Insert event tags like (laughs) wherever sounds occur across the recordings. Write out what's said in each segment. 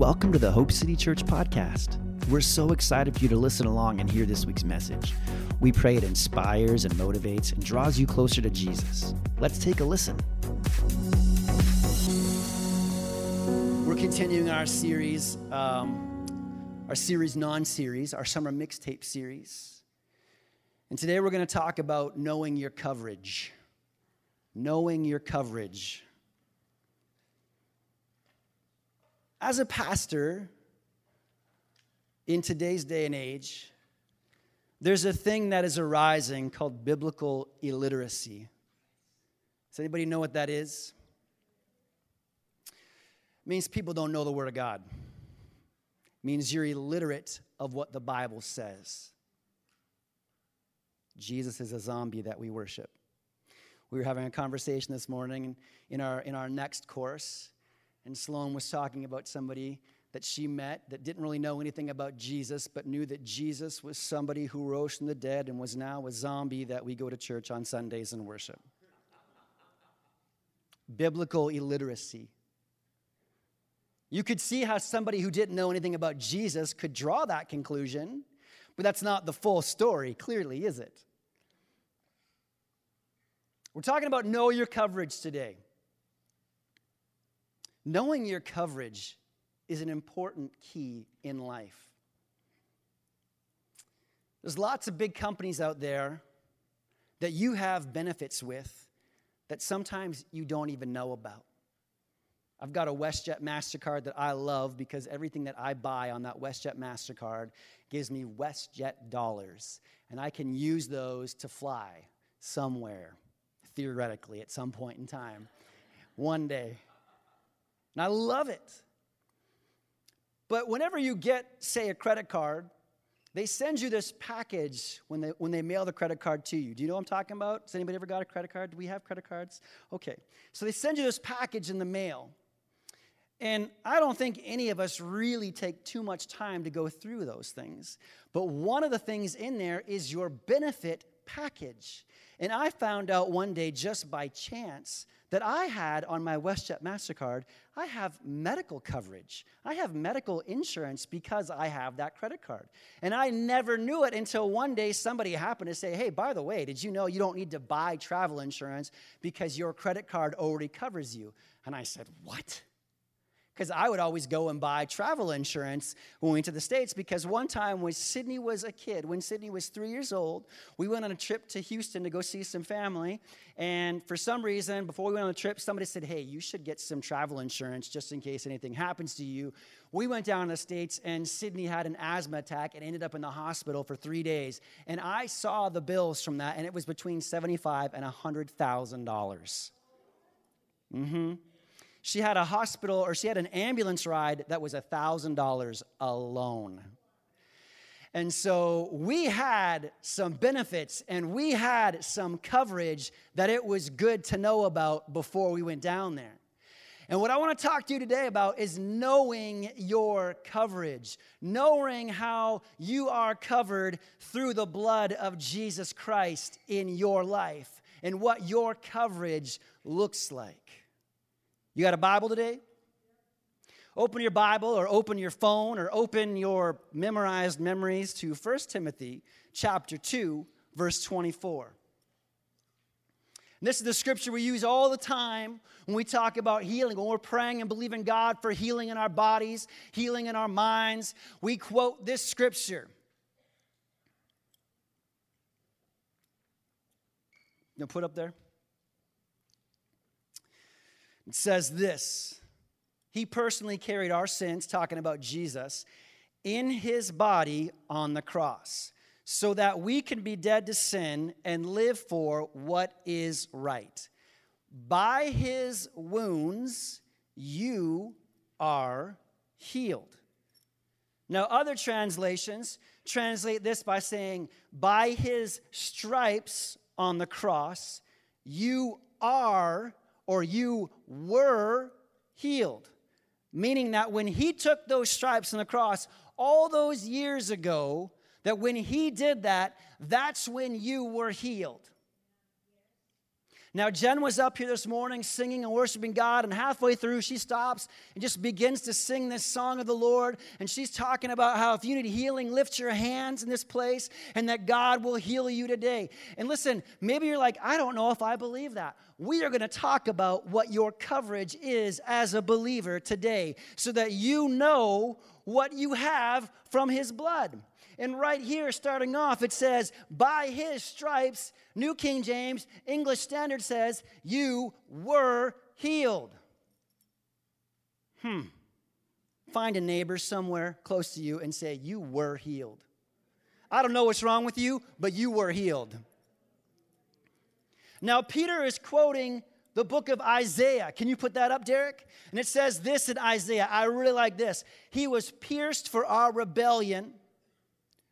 welcome to the Hope City Church podcast. We're so excited for you to listen along and hear this week's message. We pray it inspires and motivates and draws you closer to Jesus. Let's take a listen. We're continuing our series, um, our series non series, our summer mixtape series. And today we're going to talk about knowing your coverage. Knowing your coverage. As a pastor, in today's day and age, there's a thing that is arising called biblical illiteracy. Does anybody know what that is? It means people don't know the Word of God. It means you're illiterate of what the Bible says. Jesus is a zombie that we worship. We were having a conversation this morning in our, in our next course, and Sloan was talking about somebody that she met that didn't really know anything about Jesus, but knew that Jesus was somebody who rose from the dead and was now a zombie that we go to church on Sundays and worship. Biblical illiteracy. You could see how somebody who didn't know anything about Jesus could draw that conclusion, but that's not the full story, clearly, is it? We're talking about know your coverage today. Knowing your coverage is an important key in life. There's lots of big companies out there that you have benefits with that sometimes you don't even know about. I've got a WestJet MasterCard that I love because everything that I buy on that WestJet MasterCard gives me WestJet dollars. And I can use those to fly somewhere, theoretically, at some point in time, one day. And I love it. But whenever you get, say, a credit card, they send you this package when they, when they mail the credit card to you. Do you know what I'm talking about? Has anybody ever got a credit card? Do we have credit cards? Okay. So they send you this package in the mail. And I don't think any of us really take too much time to go through those things. But one of the things in there is your benefit package. And I found out one day just by chance that I had on my WestJet MasterCard, I have medical coverage. I have medical insurance because I have that credit card. And I never knew it until one day somebody happened to say, hey, by the way, did you know you don't need to buy travel insurance because your credit card already covers you? And I said, what? Because I would always go and buy travel insurance when we went to the States. Because one time when Sydney was a kid, when Sydney was three years old, we went on a trip to Houston to go see some family. And for some reason, before we went on the trip, somebody said, Hey, you should get some travel insurance just in case anything happens to you. We went down to the States, and Sydney had an asthma attack and ended up in the hospital for three days. And I saw the bills from that, and it was between 75 and $100,000. Mm hmm she had a hospital or she had an ambulance ride that was $1,000 alone. And so we had some benefits and we had some coverage that it was good to know about before we went down there. And what I want to talk to you today about is knowing your coverage, knowing how you are covered through the blood of Jesus Christ in your life and what your coverage looks like. You got a Bible today? Open your Bible or open your phone or open your memorized memories to 1 Timothy chapter 2 verse 24. And this is the scripture we use all the time when we talk about healing, when we're praying and believing God for healing in our bodies, healing in our minds. We quote this scripture. You put up there. It says this He personally carried our sins, talking about Jesus, in his body on the cross, so that we can be dead to sin and live for what is right. By his wounds, you are healed. Now, other translations translate this by saying, By his stripes on the cross, you are or you were healed. Meaning that when he took those stripes on the cross all those years ago, that when he did that, that's when you were healed. Now, Jen was up here this morning singing and worshiping God, and halfway through, she stops and just begins to sing this song of the Lord. And she's talking about how if you need healing, lift your hands in this place, and that God will heal you today. And listen, maybe you're like, I don't know if I believe that. We are going to talk about what your coverage is as a believer today so that you know what you have from His blood. And right here, starting off, it says, By his stripes, New King James, English Standard says, You were healed. Hmm. Find a neighbor somewhere close to you and say, You were healed. I don't know what's wrong with you, but you were healed. Now, Peter is quoting the book of Isaiah. Can you put that up, Derek? And it says this in Isaiah. I really like this. He was pierced for our rebellion,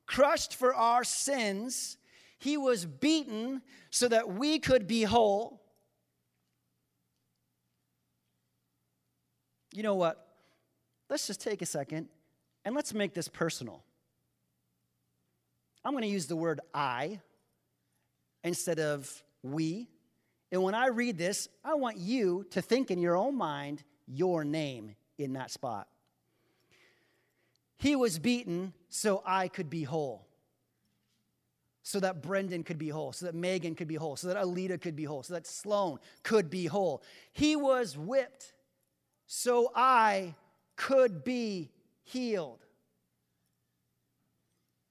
crushed for our sins. He was beaten so that we could be whole. You know what? Let's just take a second and let's make this personal. I'm going to use the word I instead of we. And when I read this, I want you to think in your own mind your name in that spot. He was beaten so I could be whole. So that Brendan could be whole, so that Megan could be whole, so that Alita could be whole, so that Sloan could be whole. He was whipped so I could be healed.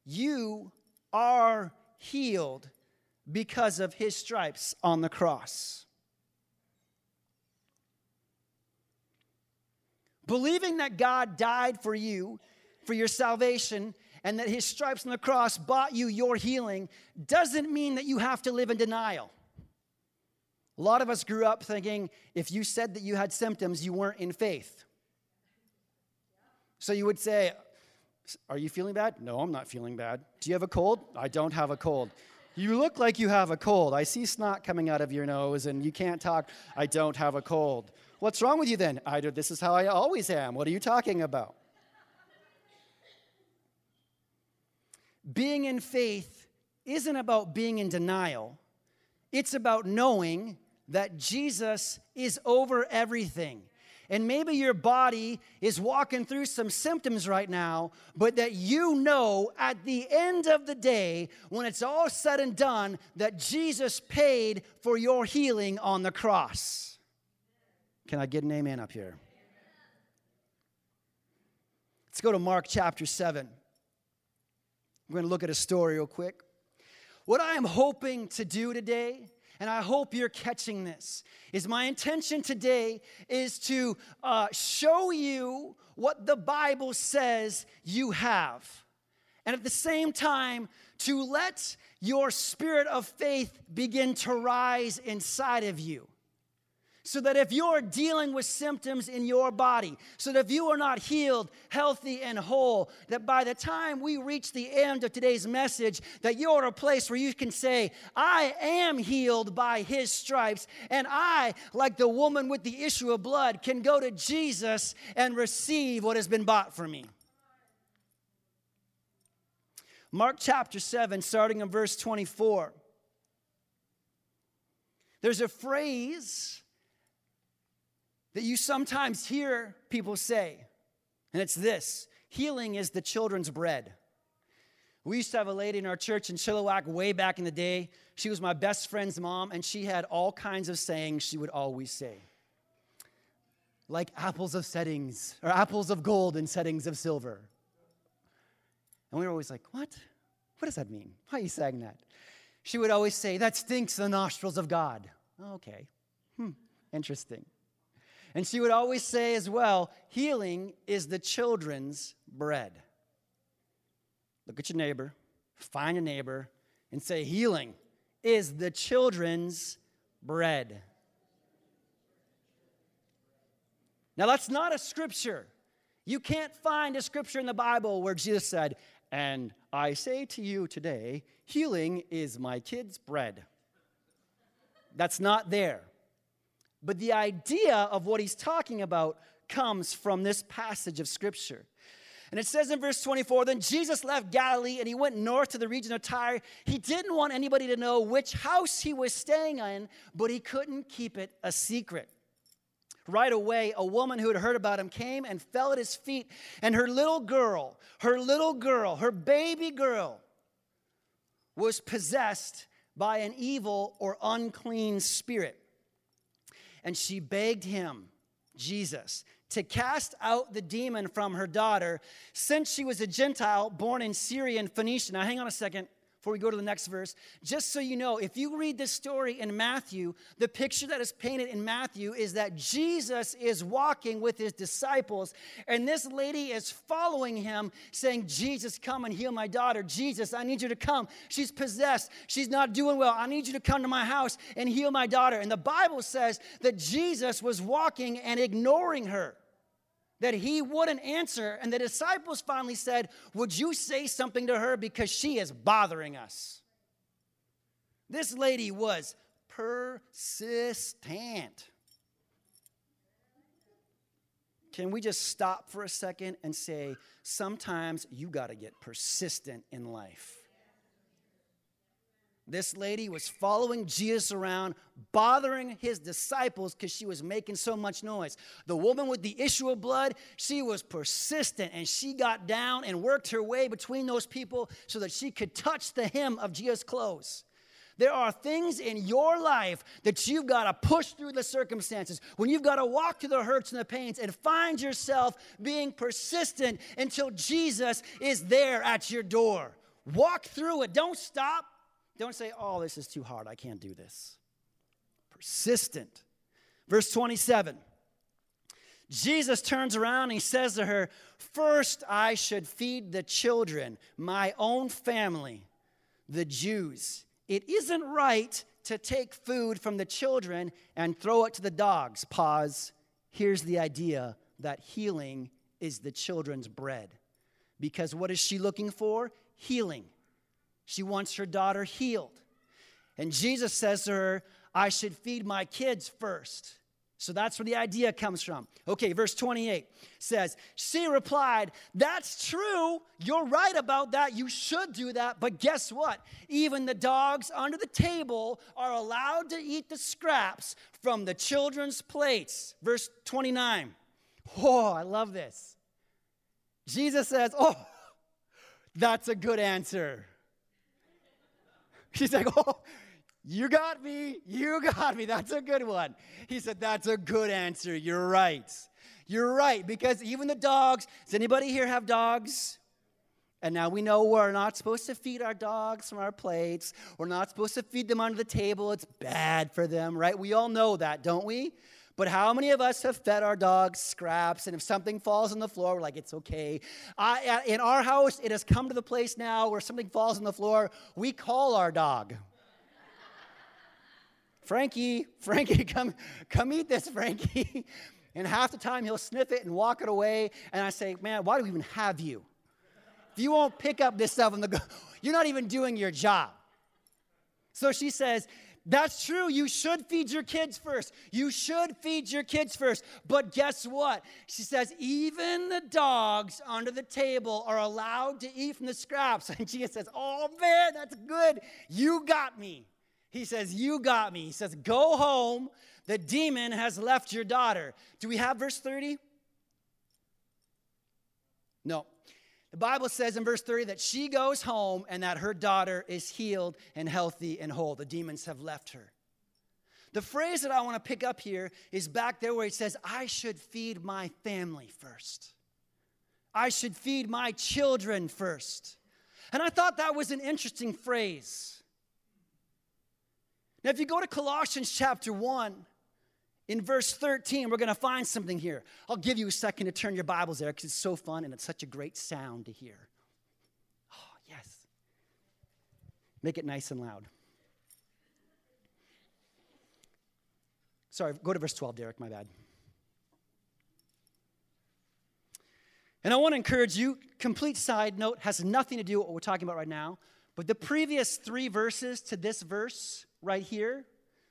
You are healed because of his stripes on the cross. Believing that God died for you for your salvation and that his stripes on the cross bought you your healing doesn't mean that you have to live in denial. A lot of us grew up thinking if you said that you had symptoms, you weren't in faith. So you would say, Are you feeling bad? No, I'm not feeling bad. Do you have a cold? I don't have a cold. You look like you have a cold. I see snot coming out of your nose and you can't talk. I don't have a cold. What's wrong with you then? I do, this is how I always am. What are you talking about? Being in faith isn't about being in denial, it's about knowing that Jesus is over everything. And maybe your body is walking through some symptoms right now, but that you know at the end of the day, when it's all said and done, that Jesus paid for your healing on the cross. Can I get an amen up here? Let's go to Mark chapter 7. We're going to look at a story real quick. What I am hoping to do today, and I hope you're catching this, is my intention today is to uh, show you what the Bible says you have. And at the same time, to let your spirit of faith begin to rise inside of you so that if you're dealing with symptoms in your body, so that if you are not healed, healthy, and whole, that by the time we reach the end of today's message, that you're at a place where you can say, I am healed by his stripes, and I, like the woman with the issue of blood, can go to Jesus and receive what has been bought for me. Mark chapter 7, starting in verse 24. There's a phrase that you sometimes hear people say, and it's this healing is the children's bread. We used to have a lady in our church in Chilliwack way back in the day. She was my best friend's mom, and she had all kinds of sayings she would always say. Like apples of settings, or apples of gold in settings of silver. And we were always like, what? What does that mean? Why are you saying that? She would always say, that stinks the nostrils of God. okay. Hmm, interesting. And she would always say as well healing is the children's bread. Look at your neighbor, find a neighbor, and say, Healing is the children's bread. Now, that's not a scripture. You can't find a scripture in the Bible where Jesus said, And I say to you today, healing is my kid's bread. That's not there. But the idea of what he's talking about comes from this passage of Scripture. And it says in verse 24 Then Jesus left Galilee and he went north to the region of Tyre. He didn't want anybody to know which house he was staying in, but he couldn't keep it a secret. Right away, a woman who had heard about him came and fell at his feet, and her little girl, her little girl, her baby girl, was possessed by an evil or unclean spirit. And she begged him, Jesus, to cast out the demon from her daughter, since she was a Gentile born in Syria and Phoenicia. Now, hang on a second before we go to the next verse. Just so you know, if you read this story in Matthew, the picture that is painted in Matthew is that Jesus is walking with his disciples, and this lady is following him, saying, Jesus, come and heal my daughter. Jesus, I need you to come. She's possessed. She's not doing well. I need you to come to my house and heal my daughter. And the Bible says that Jesus was walking and ignoring her that he wouldn't answer. And the disciples finally said, Would you say something to her because she is bothering us? This lady was persistent. Can we just stop for a second and say, sometimes you got to get persistent in life? This lady was following Jesus around, bothering his disciples because she was making so much noise. The woman with the issue of blood, she was persistent and she got down and worked her way between those people so that she could touch the hem of Jesus' clothes. There are things in your life that you've got to push through the circumstances, when you've got to walk through the hurts and the pains and find yourself being persistent until Jesus is there at your door. Walk through it. Don't stop. Don't say, oh, this is too hard. I can't do this. Persistent. Verse 27. Jesus turns around and he says to her, First, I should feed the children, my own family, the Jews. It isn't right to take food from the children and throw it to the dogs. Pause. Here's the idea that healing is the children's bread. Because what is she looking for? Healing. She wants her daughter healed. And Jesus says to her, I should feed my kids first. So that's where the idea comes from. Okay, verse 28 says, She replied, That's true. You're right about that. You should do that. But guess what? Even the dogs under the table are allowed to eat the scraps from the children's plates. Verse 29. Oh, I love this. Jesus says, Oh, that's a good answer. (laughs) She's like, Oh, you got me. You got me. That's a good one. He said, That's a good answer. You're right. You're right. Because even the dogs, does anybody here have dogs? And now we know we're not supposed to feed our dogs from our plates. We're not supposed to feed them under the table. It's bad for them, right? We all know that, don't we? But how many of us have fed our dogs scraps, and if something falls on the floor, we're like, it's okay. I, in our house, it has come to the place now where something falls on the floor, we call our dog. Frankie, (laughs) Frankie, come, come eat this, Frankie. (laughs) And half the time he'll sniff it and walk it away. And I say, man, why do we even have you? If you won't pick up this stuff on the go, (laughs) you're not even doing your job. So she says, that's true. You should feed your kids first. You should feed your kids first. But guess what? She says, even the dogs under the table are allowed to eat from the scraps. (laughs) And Jesus says, Oh man, that's good. You got me. He says, You got me. He says, Go home. The demon has left your daughter. Do we have verse 30? No. The Bible says in verse 30 that she goes home and that her daughter is healed and healthy and whole. The demons have left her. The phrase that I want to pick up here is back there where it says, I should feed my family first. I should feed my children first. And I thought that was an interesting phrase. Now, if you go to Colossians chapter 1, in verse 13, we're going to find something here. I'll give you a second to turn your Bibles there because it's so fun and it's such a great sound to hear. Oh, yes. Make it nice and loud. Sorry, go to verse 12, Derek, my bad. And I want to encourage you, complete side note, has nothing to do with what we're talking about right now, but the previous three verses to this verse right here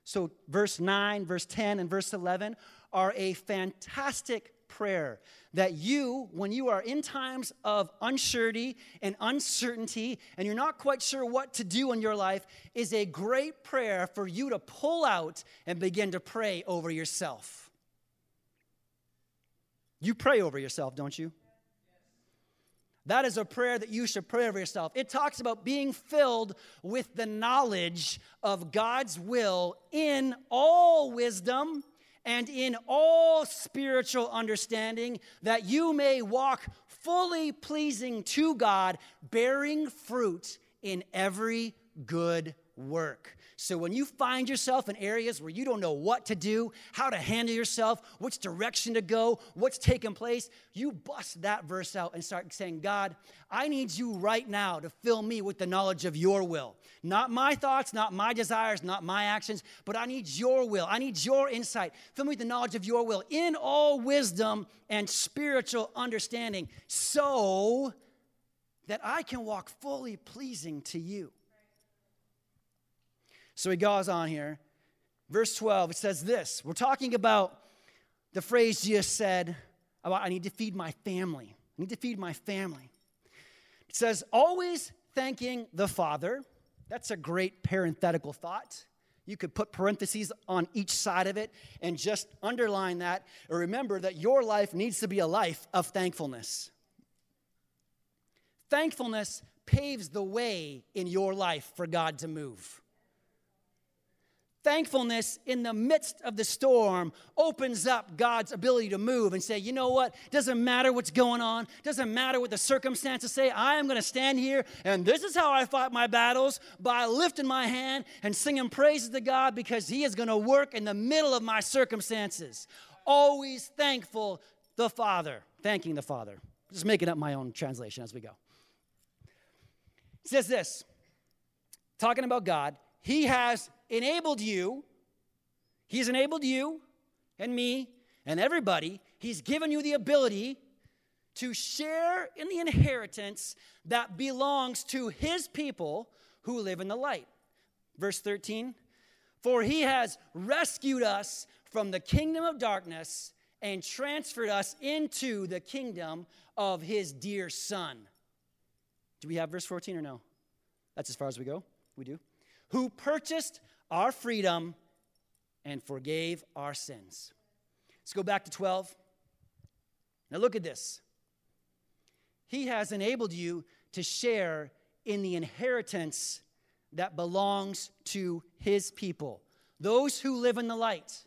so, verse 9, verse 10, and verse 11 are a fantastic prayer that you, when you are in times of unsurety and uncertainty, and you're not quite sure what to do in your life, is a great prayer for you to pull out and begin to pray over yourself. You pray over yourself, don't you? That is a prayer that you should pray over yourself. It talks about being filled with the knowledge of God's will in all wisdom and in all spiritual understanding, that you may walk fully pleasing to God, bearing fruit in every good work. So when you find yourself in areas where you don't know what to do, how to handle yourself, which direction to go, what's taking place, you bust that verse out and start saying, God, I need you right now to fill me with the knowledge of your will. Not my thoughts, not my desires, not my actions, but I need your will. I need your insight. Fill me with the knowledge of your will in all wisdom and spiritual understanding so that I can walk fully pleasing to you. So he goes on here. Verse 12, it says this. We're talking about the phrase Jesus said about I need to feed my family. I need to feed my family. It says, always thanking the Father. That's a great parenthetical thought. You could put parentheses on each side of it and just underline that. Or remember that your life needs to be a life of thankfulness. Thankfulness paves the way in your life for God to move. Thankfulness in the midst of the storm opens up God's ability to move and say, you know what? Doesn't matter what's going on, doesn't matter what the circumstances say. I am going to stand here, and this is how I fought my battles by lifting my hand and singing praises to God because He is going to work in the middle of my circumstances. Always thankful the Father, thanking the Father. Just making up my own translation as we go. It says this talking about God, He has enabled you, He's enabled you and me and everybody. He's given you the ability to share in the inheritance that belongs to His people who live in the light. Verse 13 For He has rescued us from the kingdom of darkness and transferred us into the kingdom of His dear Son. Do we have verse 14 or no? That's as far as we go. We do. Who purchased our freedom and forgave our sins. Let's go back to 12. Now look at this. He has enabled you to share in the inheritance that belongs to his people, those who live in the light.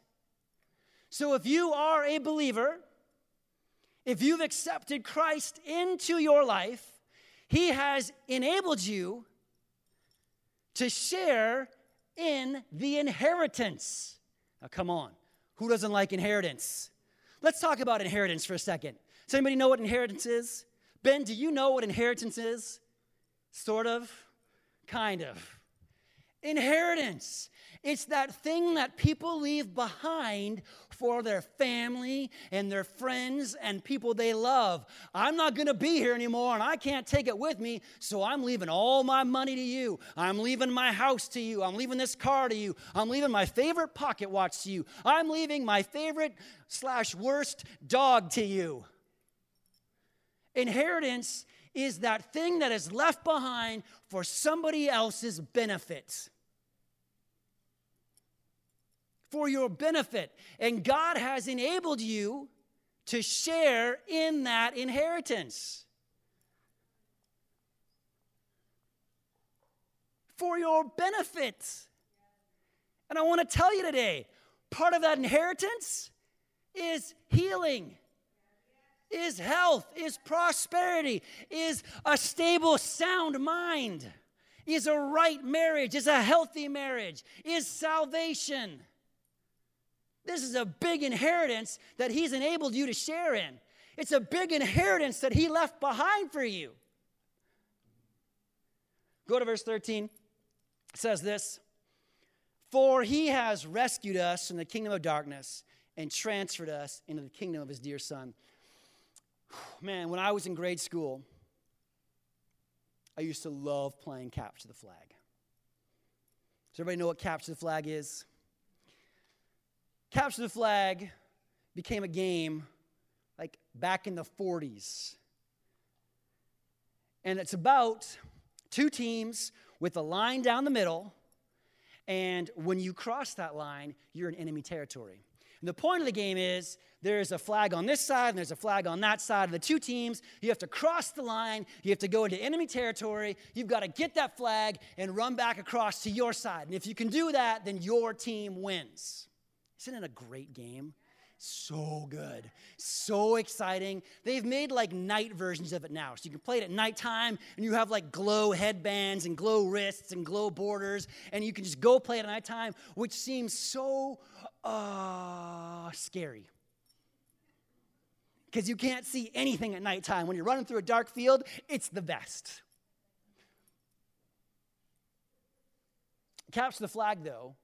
So if you are a believer, if you've accepted Christ into your life, he has enabled you to share in the inheritance. Now, come on. Who doesn't like inheritance? Let's talk about inheritance for a second. Does anybody know what inheritance is? Ben, do you know what inheritance is? Sort of? Kind of. Inheritance. It's that thing that people leave behind for their family and their friends and people they love. I'm not going to be here anymore and I can't take it with me, so I'm leaving all my money to you. I'm leaving my house to you. I'm leaving this car to you. I'm leaving my favorite pocket watch to you. I'm leaving my favorite slash worst dog to you. Inheritance is that thing that is left behind for somebody else's benefit for your benefit. And God has enabled you to share in that inheritance. For your benefit. And I want to tell you today part of that inheritance is healing, is health, is prosperity, is a stable, sound mind, is a right marriage, is a healthy marriage, is salvation. This is a big inheritance that He's enabled you to share in. It's a big inheritance that He left behind for you. Go to verse 13. It says this For He has rescued us from the kingdom of darkness and transferred us into the kingdom of His dear Son. (sighs) Man, when I was in grade school, I used to love playing capture the flag. Does everybody know what capture the flag is? Capture the flag became a game like back in the 40s. And it's about two teams with a line down the middle. And when you cross that line, you're in enemy territory. And the point of the game is there's a flag on this side and there's a flag on that side of the two teams. You have to cross the line, you have to go into enemy territory. You've got to get that flag and run back across to your side. And if you can do that, then your team wins. Isn't it a great game? So good. So exciting. They've made like night versions of it now. So you can play it at nighttime and you have like glow headbands and glow wrists and glow borders and you can just go play it at nighttime, which seems so uh, scary. Because you can't see anything at nighttime. When you're running through a dark field, it's the best. Capture the flag, though,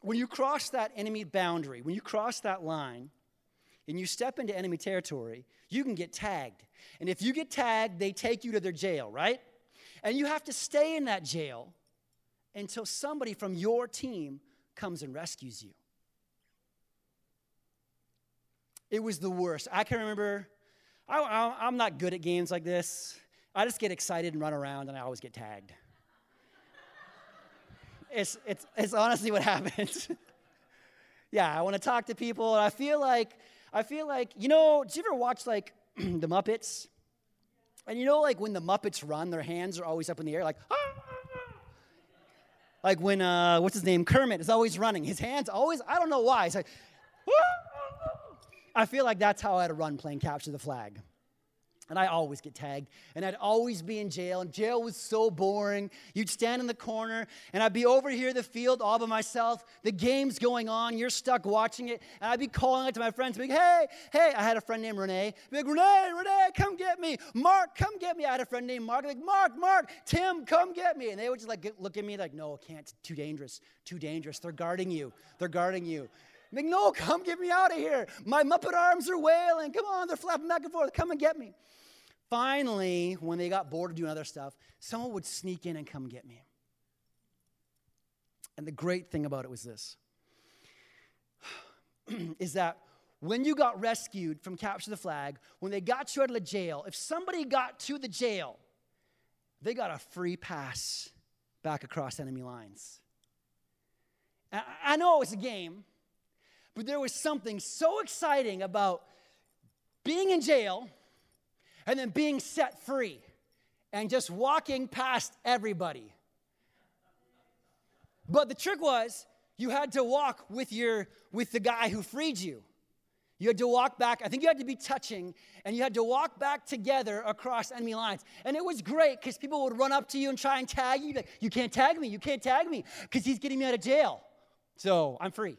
when you cross that enemy boundary, when you cross that line, and you step into enemy territory, you can get tagged. And if you get tagged, they take you to their jail, right? And you have to stay in that jail until somebody from your team comes and rescues you. It was the worst. I can remember, I, am not good at games like this. I just get excited and run around, and I always get tagged. (laughs) It's, it's, it's honestly what (laughs) happens. yeah, I want to talk to people, and I feel like, I feel like, you know, did you ever watch like (clears throat) the Muppets? And you know, like when the Muppets run, their hands are always up in the air, like, ah! Like when, uh, what's his name? Kermit is always running. His hands always, I don't know why. It's like! (laughs) I feel like that's how I had to run playing Capture the Flag. And I always get tagged. And I'd always be in jail. And jail was so boring. You'd stand in the corner, and I'd be over here the field all by myself. The game's going on. You're stuck watching it. And I'd be calling it to my friends, being, hey, hey. I had a friend named Renee. Be like, Renee, Renee, come get me. Mark, come get me. I had a friend named Mark. Like, Mark, Mark, Tim, come get me. And they would just like look at me like, no, I can't. Too dangerous. Too dangerous. They're guarding you. They're guarding you. Like, no, come get me out of here. My Muppet arms are wailing. Come on, they're flapping back and forth. Come and get me. Finally, when they got bored of doing other stuff, someone would sneak in and come get me. And the great thing about it was this (clears throat) is that when you got rescued from Capture the Flag, when they got you out of the jail, if somebody got to the jail, they got a free pass back across enemy lines. I know it's a game, but there was something so exciting about being in jail and then being set free and just walking past everybody. But the trick was you had to walk with your with the guy who freed you. You had to walk back. I think you had to be touching, and you had to walk back together across enemy lines. And it was great because people would run up to you and try and tag you. Like, you can't tag me. You can't tag me because he's getting me out of jail. So I'm free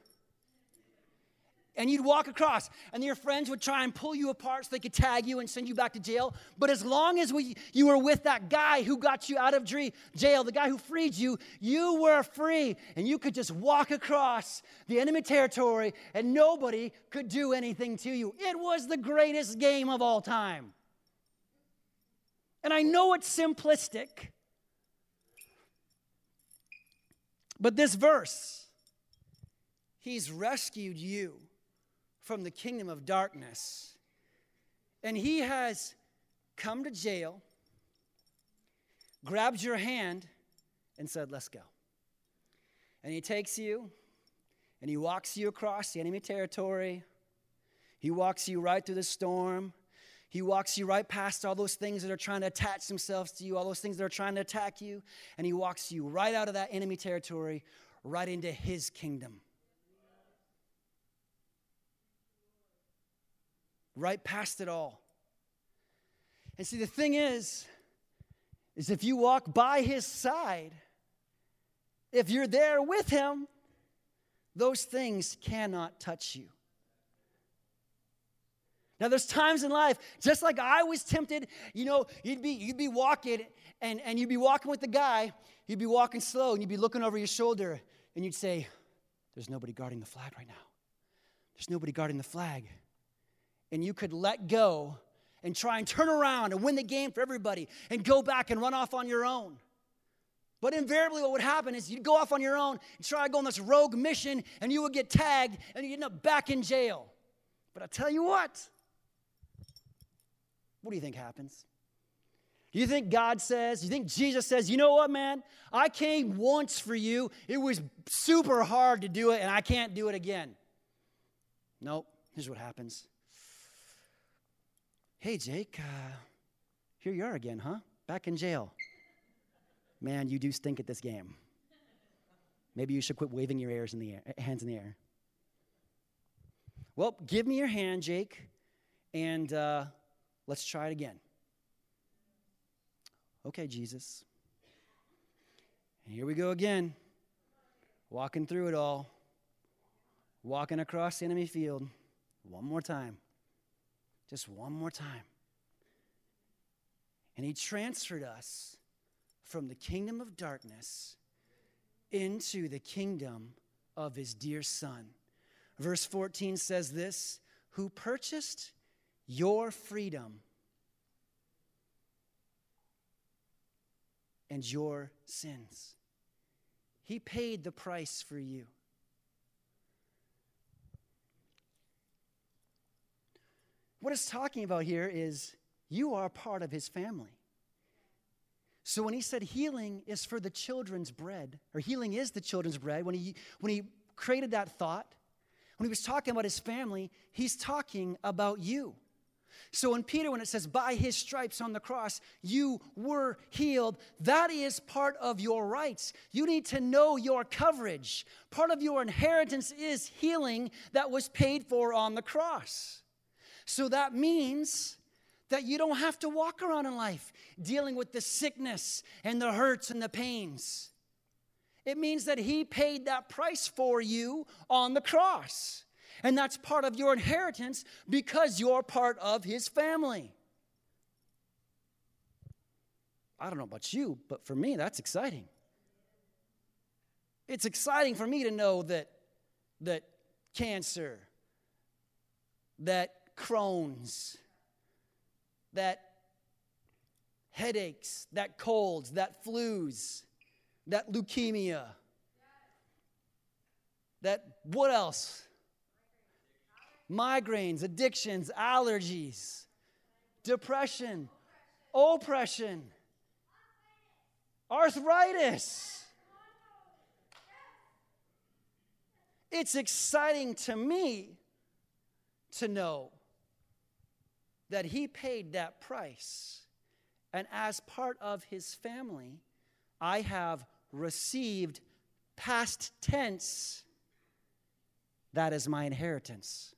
and you'd walk across and your friends would try and pull you apart so they could tag you and send you back to jail. But as long as we, you were with that guy who got you out of jail the guy who freed you you were free. And you could just walk across the enemy territory and nobody could do anything to you. It was the greatest game of all time. And i know it's simplistic but this verse he's rescued you from the kingdom of darkness. And he has come to jail, grabbed your hand, and said, Let's go. And he takes you and he walks you across the enemy territory. He walks you right through the storm. He walks you right past all those things that are trying to attach themselves to you, all those things that are trying to attack you. And he walks you right out of that enemy territory, right into his kingdom. Right past it all. And see, the thing is, is if you walk by his side, if you're there with him, those things cannot touch you. Now, there's times in life, just like I was tempted, you know, you'd be, you'd be walking and, and you'd be walking with the guy, you'd be walking slow and you'd be looking over your shoulder and you'd say, There's nobody guarding the flag right now. There's nobody guarding the flag and you could let go and try and turn around and win the game for everybody and go back and run off on your own. But invariably, what would happen is you'd go off on your own and try to go on this rogue mission, and you would get tagged and you'd end up back in jail. But I tell you what, what do you think happens? Do you think God says, you think Jesus says, you know what, man? I came once for you. It was super hard to do it, and I can't do it again. Nope. Here's what happens. Hey, Jake, uh, here you are again, huh? Back in jail. Man, you do stink at this game. Maybe you should quit waving your in the air, hands in the air. Well, give me your hand, Jake, and uh, let's try it again. Okay, Jesus. Here we go again. Walking through it all. Walking across the enemy field. One more time. Just one more time. And he transferred us from the kingdom of darkness into the kingdom of his dear son. Verse 14 says this Who purchased your freedom and your sins. He paid the price for you. What it's talking about here is you are part of his family. So when he said healing is for the children's bread, or healing is the children's bread, when he, when he created that thought, when he was talking about his family, he's talking about you. So in Peter, when it says, by his stripes on the cross, you were healed, that is part of your rights. You need to know your coverage. Part of your inheritance is healing that was paid for on the cross. So that means that you don't have to walk around in life dealing with the sickness and the hurts and the pains. It means that he paid that price for you on the cross. And that's part of your inheritance because you're part of his family. I don't know about you, but for me, that's exciting. It's exciting for me to know that, that cancer, that Crohn's, that headaches, that colds, that flus, that leukemia, that what else? migraines, addictions, allergies, depression, oppression, arthritis. It's exciting to me to know that he paid that price. And as part of his family, I have received past tense. That is my inheritance.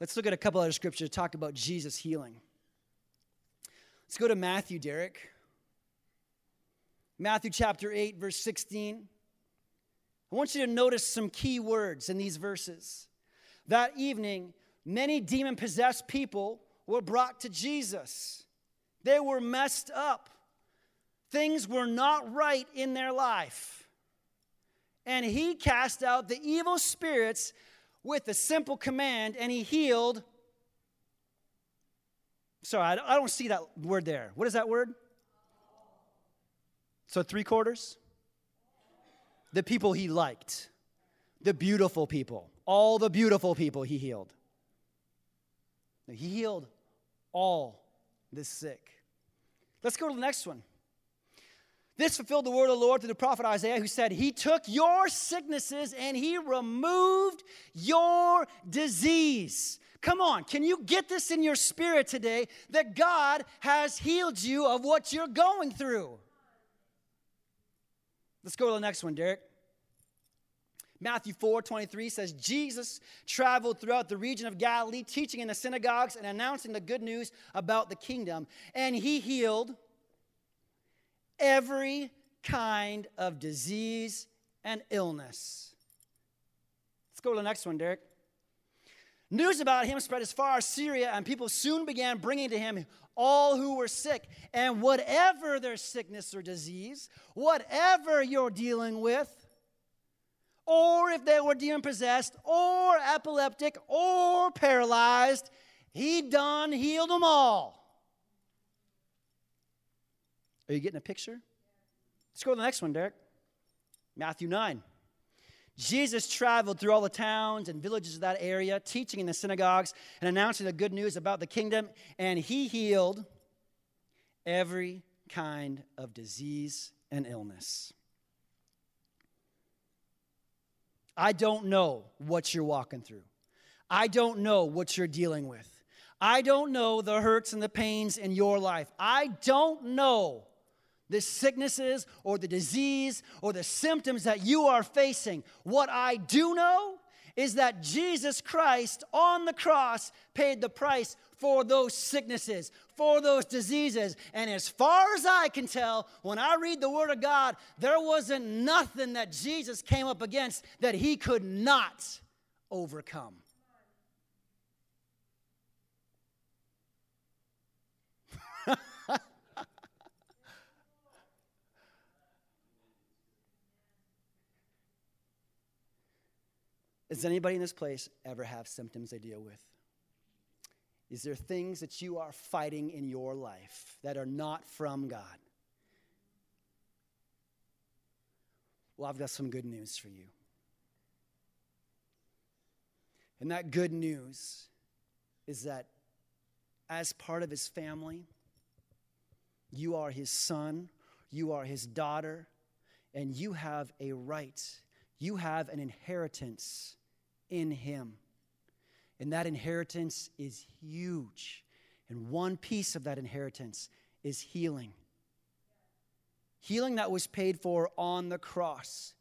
Let's look at a couple other scriptures to talk about Jesus healing. Let's go to Matthew, Derek. Matthew chapter 8, verse 16. I want you to notice some key words in these verses. That evening, many demon possessed people were brought to Jesus. They were messed up, things were not right in their life. And he cast out the evil spirits with a simple command and he healed. Sorry, I don't see that word there. What is that word? So, three quarters? The people he liked, the beautiful people, all the beautiful people he healed. He healed all the sick. Let's go to the next one. This fulfilled the word of the Lord through the prophet Isaiah, who said, He took your sicknesses and He removed your disease. Come on, can you get this in your spirit today that God has healed you of what you're going through? Let's go to the next one, Derek. Matthew 4 23 says, Jesus traveled throughout the region of Galilee, teaching in the synagogues and announcing the good news about the kingdom. And he healed every kind of disease and illness. Let's go to the next one, Derek. News about him spread as far as Syria, and people soon began bringing to him all who were sick. And whatever their sickness or disease, whatever you're dealing with, or if they were demon possessed, or epileptic, or paralyzed, he done healed them all. Are you getting a picture? Let's go to the next one, Derek. Matthew 9. Jesus traveled through all the towns and villages of that area, teaching in the synagogues and announcing the good news about the kingdom, and he healed every kind of disease and illness. I don't know what you're walking through. I don't know what you're dealing with. I don't know the hurts and the pains in your life. I don't know the sicknesses or the disease or the symptoms that you are facing. What I do know is that Jesus Christ on the cross paid the price for those sicknesses, for those diseases. And as far as I can tell, when I read the Word of God, there wasn't nothing that Jesus came up against that he could not overcome. (laughs) Does anybody in this place ever have symptoms they deal with? Is there things that you are fighting in your life that are not from God? Well, I've got some good news for you. And that good news is that as part of his family, you are his son, you are his daughter, and you have a right, you have an inheritance in him. And that inheritance is huge. And one piece of that inheritance is healing. Healing that was paid for on the cross.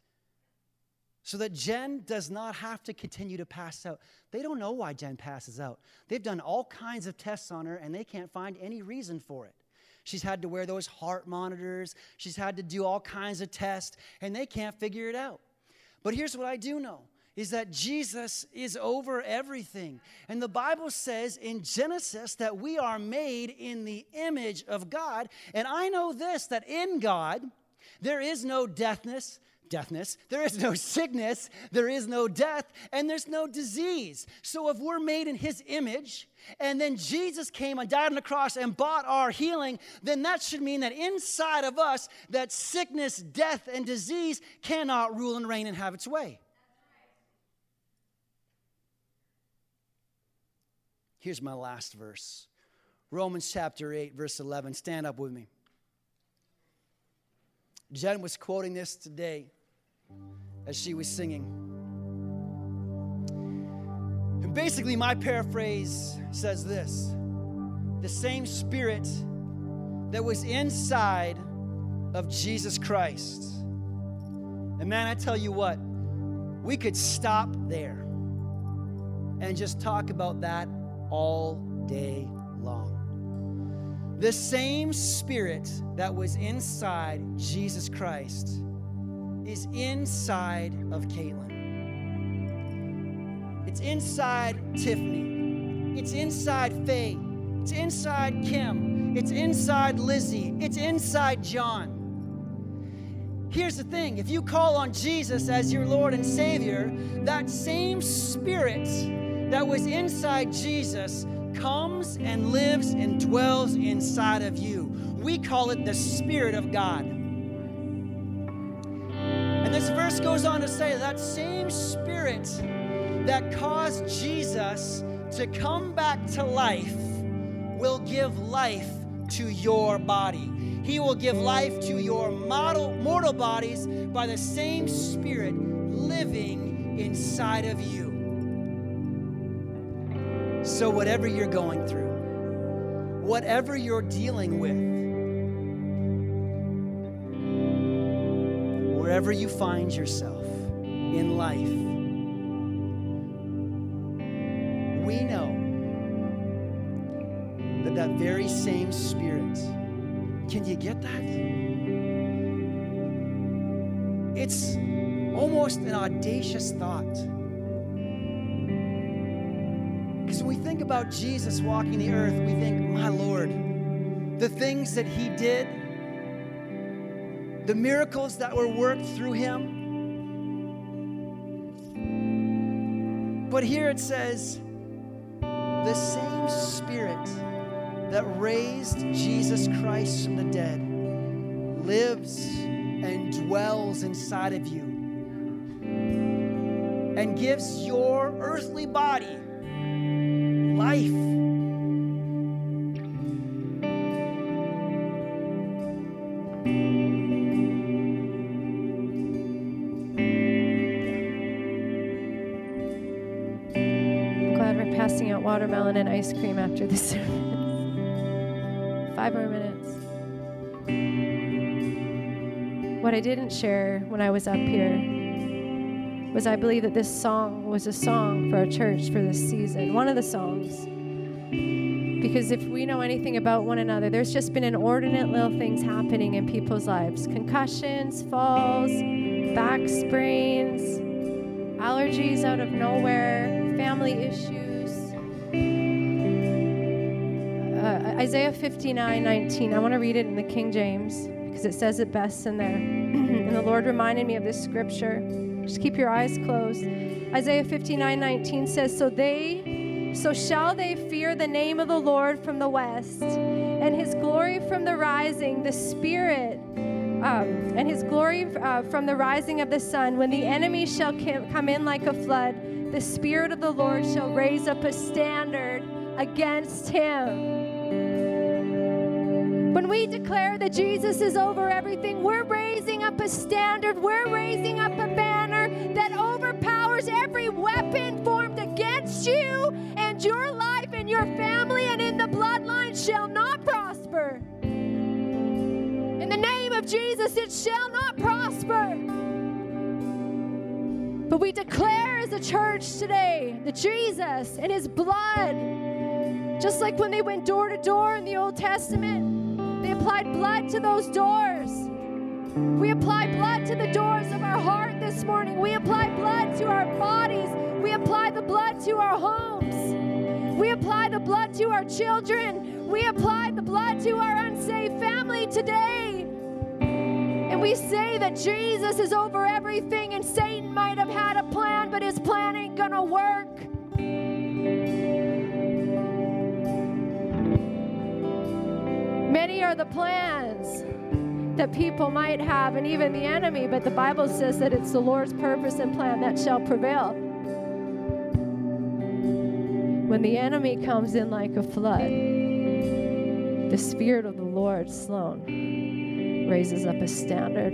So that Jen does not have to continue to pass out. They don't know why Jen passes out. They've done all kinds of tests on her and they can't find any reason for it. She's had to wear those heart monitors. She's had to do all kinds of tests and they can't figure it out. But here's what I do know is that Jesus is over everything. And the Bible says in Genesis that we are made in the image of God. And I know this that in God, there is no deathness, deathness, there is no sickness, there is no death, and there's no disease. So if we're made in his image, and then Jesus came and died on the cross and bought our healing, then that should mean that inside of us, that sickness, death, and disease cannot rule and reign and have its way. Here's my last verse Romans chapter 8, verse 11. Stand up with me. Jen was quoting this today as she was singing. And basically, my paraphrase says this the same spirit that was inside of Jesus Christ. And man, I tell you what, we could stop there and just talk about that all day long. The same spirit that was inside Jesus Christ is inside of Caitlin. It's inside Tiffany. It's inside Faye. It's inside Kim. It's inside Lizzie. It's inside John. Here's the thing if you call on Jesus as your Lord and Savior, that same spirit that was inside Jesus comes and lives and dwells inside of you. We call it the Spirit of God. And this verse goes on to say that same Spirit that caused Jesus to come back to life will give life to your body. He will give life to your mortal, mortal bodies by the same Spirit living inside of you. So, whatever you're going through, whatever you're dealing with, wherever you find yourself in life, we know that that very same spirit, can you get that? It's almost an audacious thought when we think about Jesus walking the earth, we think, my Lord, the things that he did, the miracles that were worked through him. But here it says, the same Spirit that raised Jesus Christ from the dead lives and dwells inside of you. and gives your earthly body watermelon and ice cream after the (laughs) service. Five more minutes. What I didn't share when I was up here was I believe that this song was a song for our church for this season. One of the songs. Because if we know anything about one another, there's just been inordinate little things happening in people's lives concussions, falls, back sprains, allergies out of nowhere, family issues. Isaiah 59 19. I want to read it in the King James because it says it best in there. (clears throat) and the Lord reminded me of this scripture. Just keep your eyes closed. Isaiah 59 19 says, So they, so shall they fear the name of the Lord from the west, and his glory from the rising, the Spirit, um, and his glory uh, from the rising of the sun. When the enemy shall come in like a flood, the Spirit of the Lord shall raise up a standard against him. When we declare that Jesus is over everything, we're raising up a standard, we're raising up a banner that overpowers every weapon formed against you and your life and your family and in the bloodline shall not prosper. In the name of Jesus, it shall not prosper. But we declare as a church today that Jesus and his blood, just like when they went door to door in the Old Testament, they applied blood to those doors. We apply blood to the doors of our heart this morning. We apply blood to our bodies. We apply the blood to our homes. We apply the blood to our children. We apply the blood to our unsaved family today. And we say that Jesus is over everything, and Satan might have had a plan, but his plan ain't gonna work. Many are the plans that people might have, and even the enemy, but the Bible says that it's the Lord's purpose and plan that shall prevail. When the enemy comes in like a flood, the Spirit of the Lord, Sloan, raises up a standard.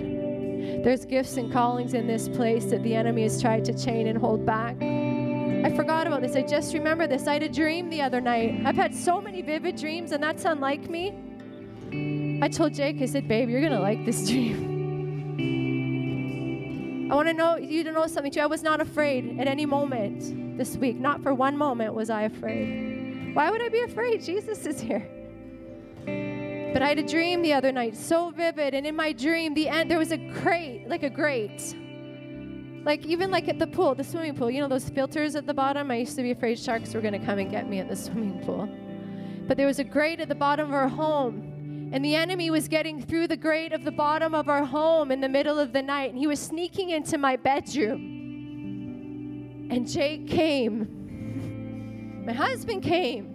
There's gifts and callings in this place that the enemy has tried to chain and hold back. I forgot about this. I just remember this. I had a dream the other night. I've had so many vivid dreams, and that's unlike me. I told Jake, I said, babe, you're going to like this dream. I want to know you to know something too. I was not afraid at any moment this week. Not for one moment was I afraid. Why would I be afraid? Jesus is here. But I had a dream the other night, so vivid, and in my dream, the end there was a crate, like a grate. Like even like at the pool, the swimming pool, you know those filters at the bottom? I used to be afraid sharks were gonna come and get me at the (laughs) swimming pool. But there was a grate at the bottom of our home and the enemy was getting through the grate of the bottom of our home in the middle of the night, and he was sneaking into my bedroom. And Jake came, my husband came,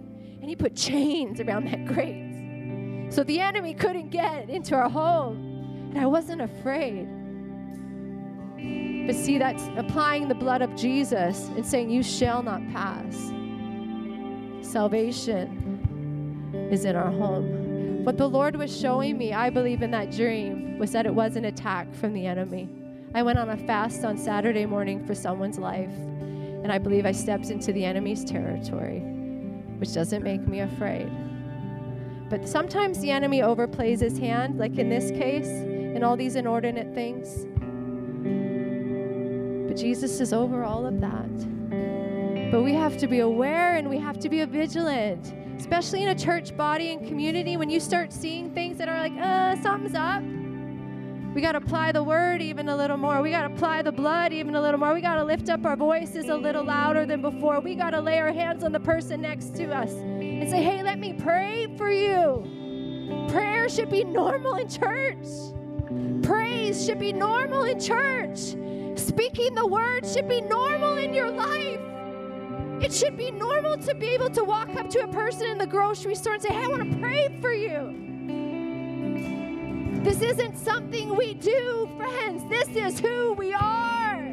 and he put chains around that grate. So the enemy couldn't get into our home. And I wasn't afraid. But see, that's applying the blood of Jesus and saying, You shall not pass. Salvation is in our home. What the Lord was showing me, I believe, in that dream was that it was an attack from the enemy. I went on a fast on Saturday morning for someone's life, and I believe I stepped into the enemy's territory, which doesn't make me afraid. But sometimes the enemy overplays his hand, like in this case, in all these inordinate things. But Jesus is over all of that. But we have to be aware and we have to be vigilant especially in a church body and community, when you start seeing things that are like, uh, something's up. We got to apply the word even a little more. We got to apply the blood even a little more. We got to lift up our voices a little louder than before. We got to lay our hands on the person next to us and say, hey, let me pray for you. Prayer should be normal in church. Praise should be normal in church. Speaking the word should be normal in your life. It should be normal to be able to walk up to a person in the grocery store and say, Hey, I want to pray for you. This isn't something we do, friends. This is who we are.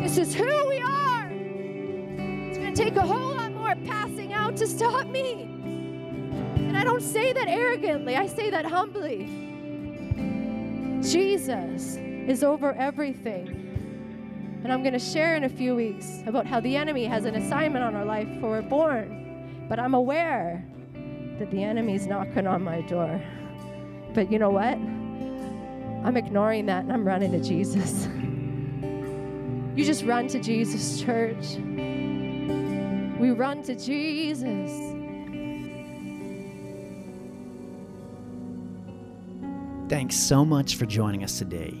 This is who we are. It's going to take a whole lot more passing out to stop me. And I don't say that arrogantly, I say that humbly. Jesus is over everything. And I'm going to share in a few weeks about how the enemy has an assignment on our life for we're born. But I'm aware that the enemy's knocking on my door. But you know what? I'm ignoring that and I'm running to Jesus. (laughs) You just run to Jesus, church. We run to Jesus. Thanks so much for joining us today.